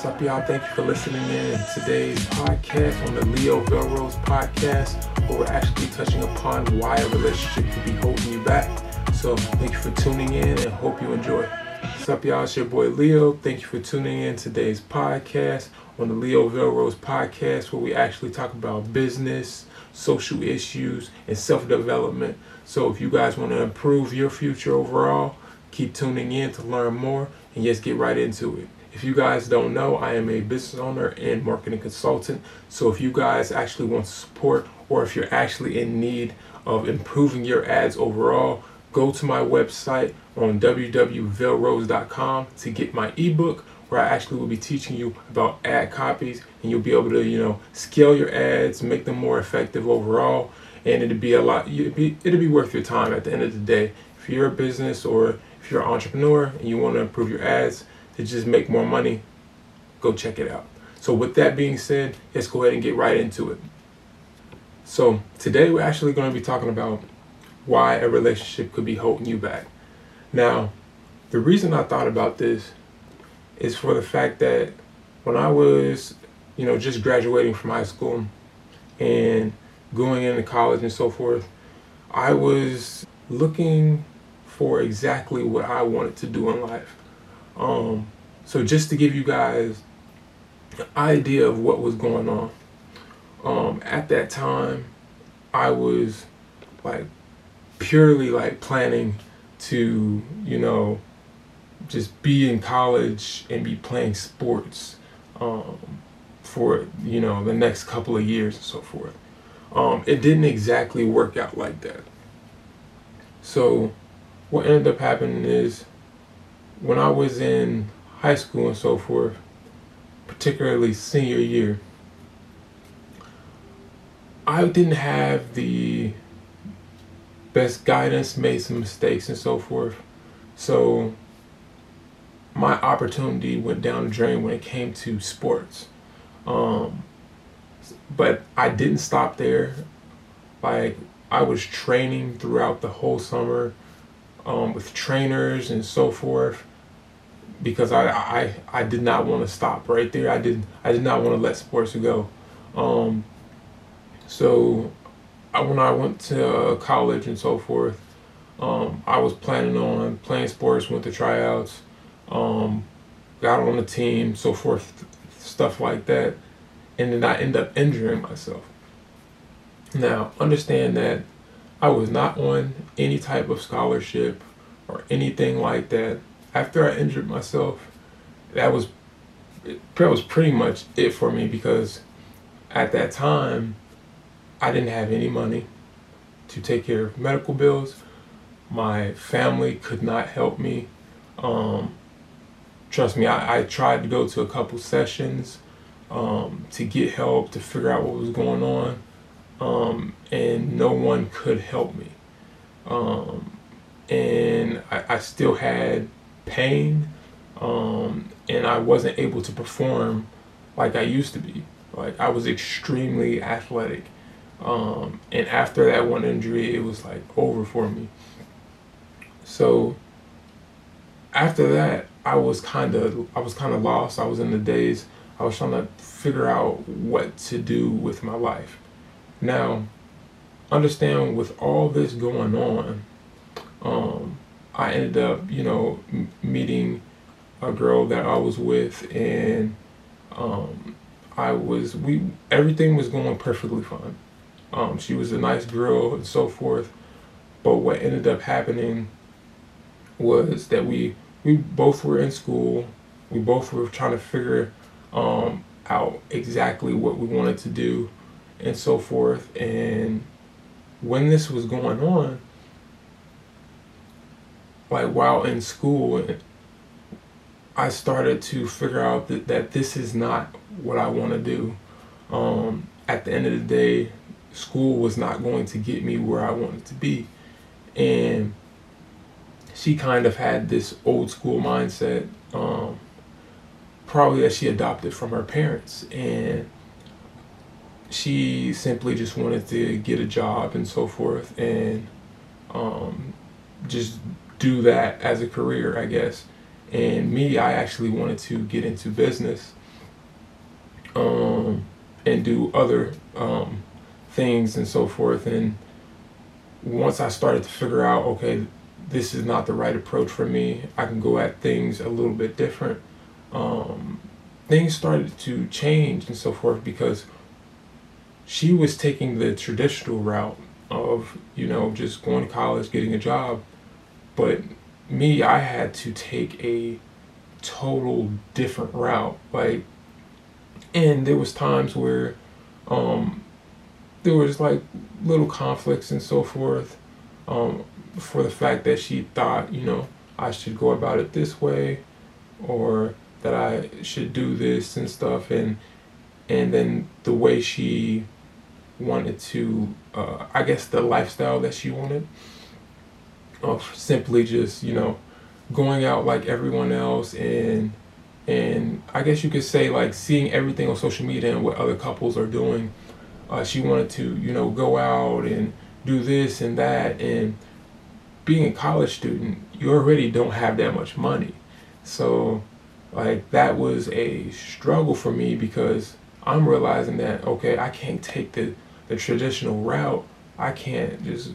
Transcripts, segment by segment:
What's up, y'all? Thank you for listening in today's podcast on the Leo Velrose podcast, where we're actually touching upon why a relationship could be holding you back. So, thank you for tuning in and hope you enjoy. What's up, y'all? It's your boy Leo. Thank you for tuning in today's podcast on the Leo Velrose podcast, where we actually talk about business, social issues, and self development. So, if you guys want to improve your future overall, keep tuning in to learn more and just get right into it. If you guys don't know, I am a business owner and marketing consultant. So if you guys actually want support or if you're actually in need of improving your ads overall, go to my website on www.velrose.com to get my ebook where I actually will be teaching you about ad copies and you'll be able to, you know, scale your ads, make them more effective overall, and it'll be a lot it'll be, it'll be worth your time at the end of the day. If you're a business or if you're an entrepreneur and you want to improve your ads, to just make more money, go check it out. So with that being said, let's go ahead and get right into it. So today we're actually going to be talking about why a relationship could be holding you back. Now, the reason I thought about this is for the fact that when I was, you know, just graduating from high school and going into college and so forth, I was looking for exactly what I wanted to do in life. Um, so just to give you guys an idea of what was going on, um, at that time, I was like purely like planning to, you know, just be in college and be playing sports um, for, you know, the next couple of years and so forth. Um, it didn't exactly work out like that. So what ended up happening is when I was in high school and so forth, particularly senior year, I didn't have the best guidance, made some mistakes and so forth. So my opportunity went down the drain when it came to sports. Um, but I didn't stop there. Like I was training throughout the whole summer um, with trainers and so forth because I, I I did not want to stop right there. I did I did not want to let sports go. Um, so I, when I went to uh, college and so forth, um, I was planning on playing sports, went to tryouts, um, got on the team, so forth, stuff like that, and then I end up injuring myself. Now understand that I was not on any type of scholarship or anything like that after I injured myself, that was that was pretty much it for me because at that time I didn't have any money to take care of medical bills. My family could not help me. Um, trust me, I, I, tried to go to a couple sessions um, to get help to figure out what was going on, um, and no one could help me. Um, and I, I still had pain, um, and I wasn't able to perform like I used to be. Like I was extremely athletic, um, and after that one injury, it was like over for me. So after that, I was kind of I was kind of lost. I was in the daze. I was trying to figure out what to do with my life. Now, understand with all this going on, um, I ended up, you know, m- meeting a girl that I was with, and um, I was we everything was going perfectly fine. Um, she was a nice girl and so forth, but what ended up happening was that we we both were in school. We both were trying to figure um, out exactly what we wanted to do and so forth. And when this was going on, like while in school I started to figure out that, that this is not what I want to do. Um, at the end of the day, school was not going to get me where I wanted to be. And she kind of had this old school mindset, um, probably that she adopted from her parents. And she simply just wanted to get a job and so forth and um, just do that as a career, I guess. And me, I actually wanted to get into business. um, and do other um, things and so forth. And once I started to figure out, okay, this is not the right approach for me, I can go at things a little bit different. Um, things started to change and so forth because she was taking the traditional route of, you know, just going to college, getting a job. But me, I had to take a total different route. Like, and there was times where um, there was like little conflicts and so forth um, for the fact that she thought, you know, I should go about it this way, or that I should do this and stuff, and and then the way she wanted to, uh, I guess, the lifestyle that she wanted, of simply just you know going out like everyone else and and I guess you could say like seeing everything on social media and what other couples are doing. Uh, she wanted to you know go out and do this and that and being a college student you already don't have that much money so like that was a struggle for me because i'm realizing that okay i can't take the the traditional route i can't just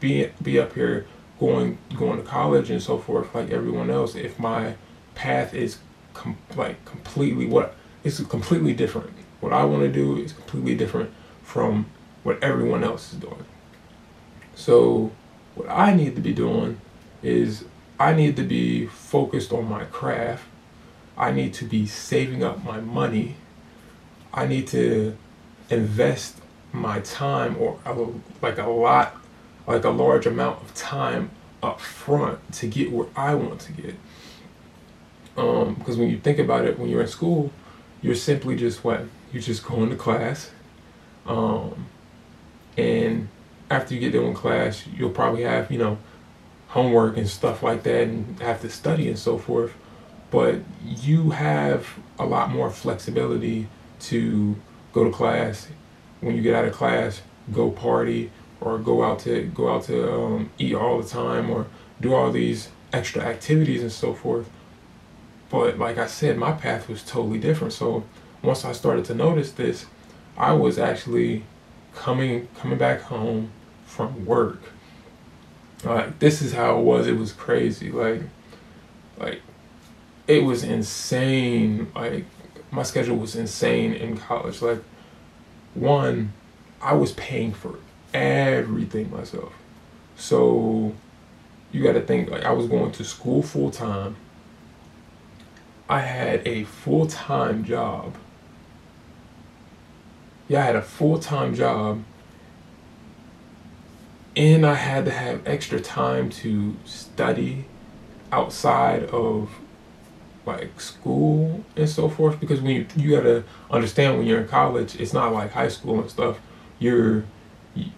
be be up here going going to college and so forth like everyone else if my path is com- like completely what it's completely different. What i want to do is completely different from what everyone else is doing. So what i need to be doing is i need to be focused on my craft. I need to be saving up my money. I need to invest my time or like a lot like a large amount of time up front to get where I want to get. Um, because when you think about it, when you're in school, you're simply just what you're just going to class, um, and after you get done with class, you'll probably have you know homework and stuff like that, and have to study and so forth. But you have a lot more flexibility to go to class. When you get out of class, go party, or go out to go out to um, eat all the time or do all these extra activities and so forth. But like I said, my path was totally different. So once I started to notice this, I was actually coming coming back home from work. Like this is how it was. It was crazy. Like like it was insane. Like my schedule was insane in college. Like one, I was paying for everything myself. So you got to think like I was going to school full time. I had a full time job. Yeah, I had a full time job. And I had to have extra time to study outside of like school and so forth because when you you gotta understand when you're in college it's not like high school and stuff you're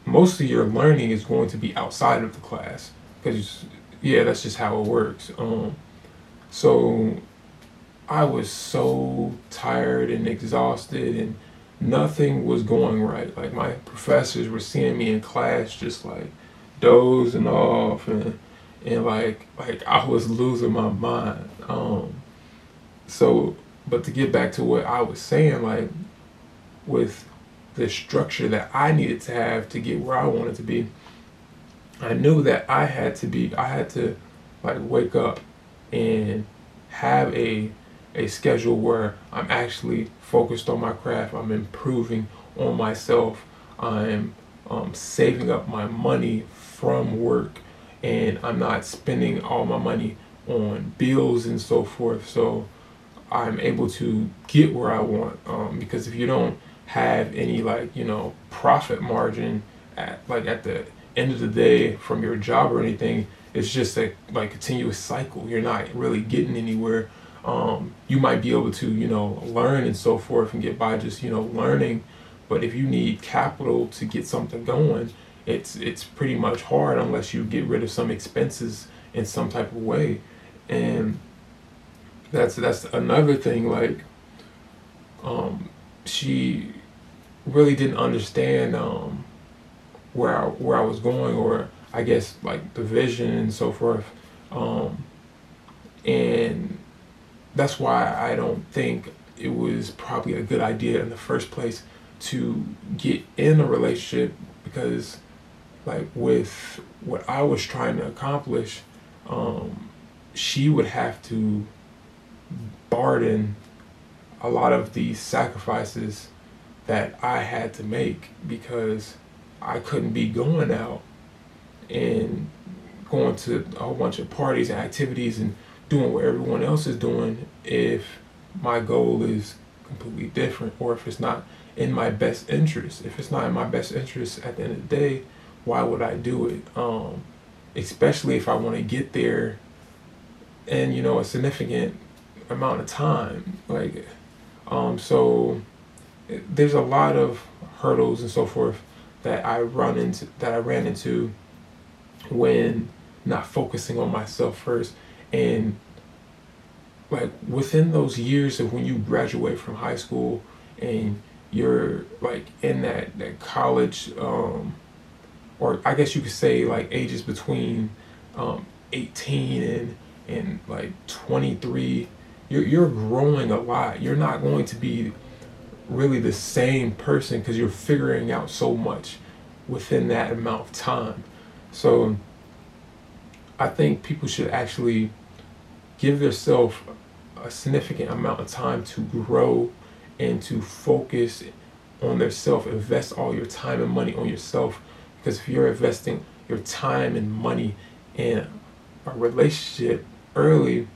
most of your learning is going to be outside of the class because yeah that's just how it works. Um, so i was so tired and exhausted and nothing was going right. Like my professors were seeing me in class just like dozing off and and like like i was losing my mind. Um, so but to get back to what i was saying like with the structure that I needed to have to get where I wanted to be. I knew that I had to be I had to like wake up and have a a schedule where I'm actually focused on my craft. I'm improving on myself. I'm um, saving up my money from work, and I'm not spending all my money on bills and so forth. So I'm able to get where I want. Um, because if you don't have any like you know profit margin at like at the end of the day from your job or anything. It's just a like continuous cycle. You're not really getting anywhere. Um, you might be able to you know learn and so forth and get by just you know learning. But if you need capital to get something going it's it's pretty much hard unless you get rid of some expenses in some type of way. And that's that's another thing like um, she really didn't understand um, where I, where I was going, or I guess like the vision and so forth. Um, and that's why I don't think it was probably a good idea in the first place to get in a relationship because like with what I was trying to accomplish, um, she would have to burden a lot of these sacrifices that I had to make because I couldn't be going out and going to a whole bunch of parties and activities and doing what everyone else is doing if my goal is completely different or if it's not in my best interest. If it's not in my best interest at the end of the day, why would I do it? Um, especially if I want to get there in, you know, a significant amount of time. Like, um, so there's a lot of hurdles and so forth that I run into that I ran into when not focusing on myself first. And like within those years of when you graduate from high school and you're like in that that college um or I guess you could say like ages between um 18 and and like 23 you're you're growing a lot. You're not going to be really the same person because you're figuring out so much within that amount of time. So I think people should actually give themselves a significant amount of time to grow and to focus on their self invest all your time and money on yourself because if you're investing your time and money in a relationship early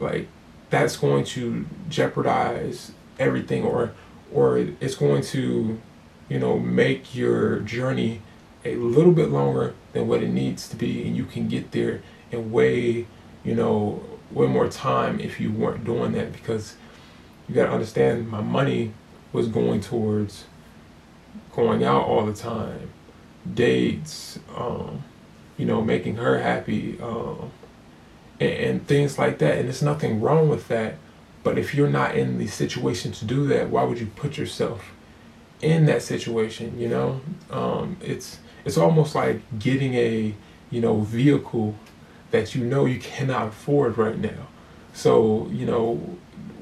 like that's going to jeopardize everything or or it's going to you know make your journey a little bit longer than what it needs to be and you can get there in way you know way more time if you weren't doing that because you got to understand my money was going towards going out all the time dates um, you know making her happy um, and, and things like that and there's nothing wrong with that but if you're not in the situation to do that why would you put yourself in that situation you know um, it's it's almost like getting a you know vehicle that you know you cannot afford right now. So you know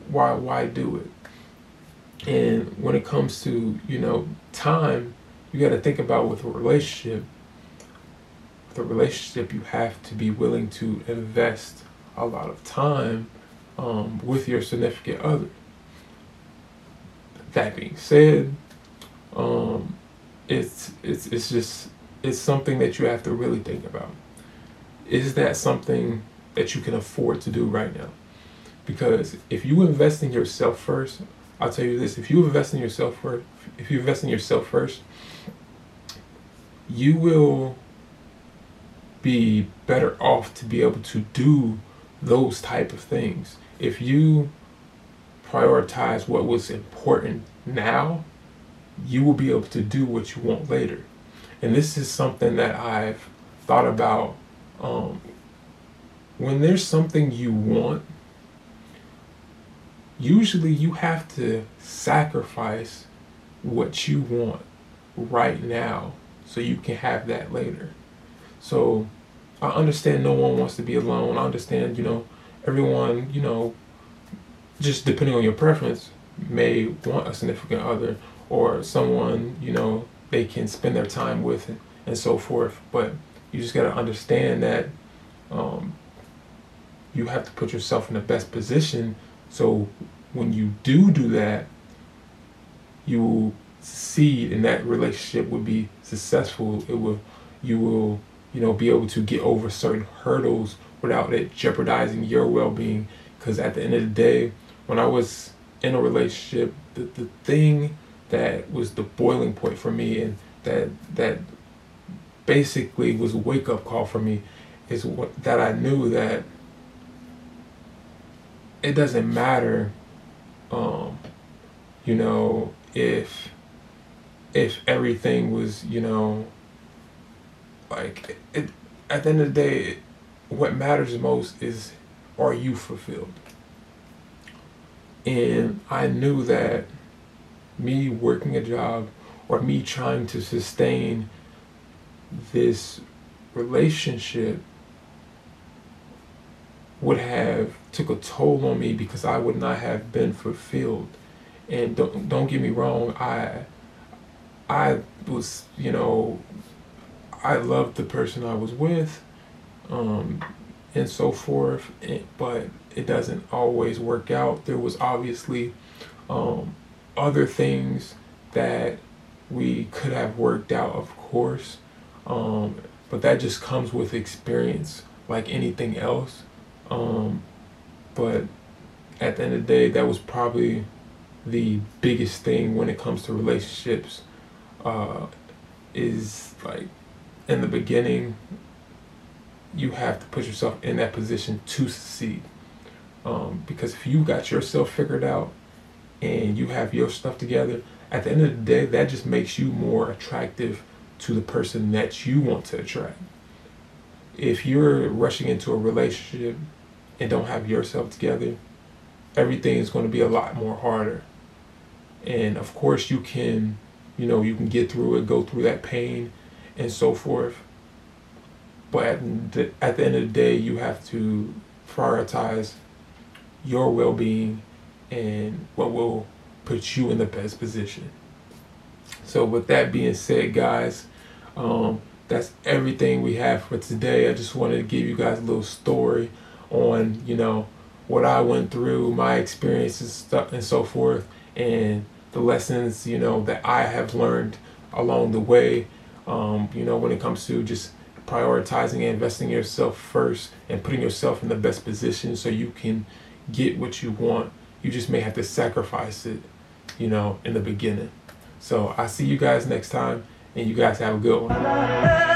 why why do it? And when it comes to you know time, you got to think about with a relationship. With a relationship, you have to be willing to invest a lot of time um, with your significant other. That being said, um, it's it's it's just it's something that you have to really think about. Is that something that you can afford to do right now? Because if you invest in yourself first, I'll tell you this: if you invest in yourself first, if you invest in yourself first, you will be better off to be able to do those type of things. If you prioritize what was important now, you will be able to do what you want later. And this is something that I've thought about. Um, when there's something you want, usually you have to sacrifice what you want right now so you can have that later. So I understand no one wants to be alone. I understand, you know, everyone, you know, just depending on your preference, may want a significant other or someone, you know, they can spend their time with and, so forth. But you just got to understand that um, you have to put yourself in the best position so when you do do that, you will succeed and that relationship will be successful. It will, you will, you know, be able to get over certain hurdles without it jeopardizing your well-being. Because at the end of the day, when I was in a relationship, the, the thing that was the boiling point for me and that that basically was a wake up call for me is what, that I knew that it doesn't matter um, you know if if everything was you know like it, at the end of the day what matters most is are you fulfilled? And mm-hmm. I knew that me working a job or me trying to sustain this relationship would have took a toll on me because I would not have been fulfilled. And don't don't get me wrong, I I was you know I loved the person I was with, um, and so forth. But it doesn't always work out. There was obviously um, other things that we could have worked out, of course, um, but that just comes with experience, like anything else. Um, but at the end of the day, that was probably the biggest thing when it comes to relationships. Uh, is like in the beginning, you have to put yourself in that position to succeed. Um, because if you got yourself figured out and you have your stuff together, at the end of the day, that just makes you more attractive to the person that you want to attract. If you're rushing into a relationship and don't have yourself together, everything is going to be a lot more harder. And of course, you can, you know, you can get through it, go through that pain, and so forth. But at the, at the end of the day, you have to prioritize your well being and what will put you in the best position. So, with that being said, guys, um, that's everything we have for today. I just wanted to give you guys a little story on, you know, what I went through, my experiences, and so forth, and the lessons, you know, that I have learned along the way. Um, you know, when it comes to just prioritizing and investing yourself first and putting yourself in the best position so you can get what you want. You just may have to sacrifice it, you know, in the beginning. So I see you guys next time, and you guys have a good one.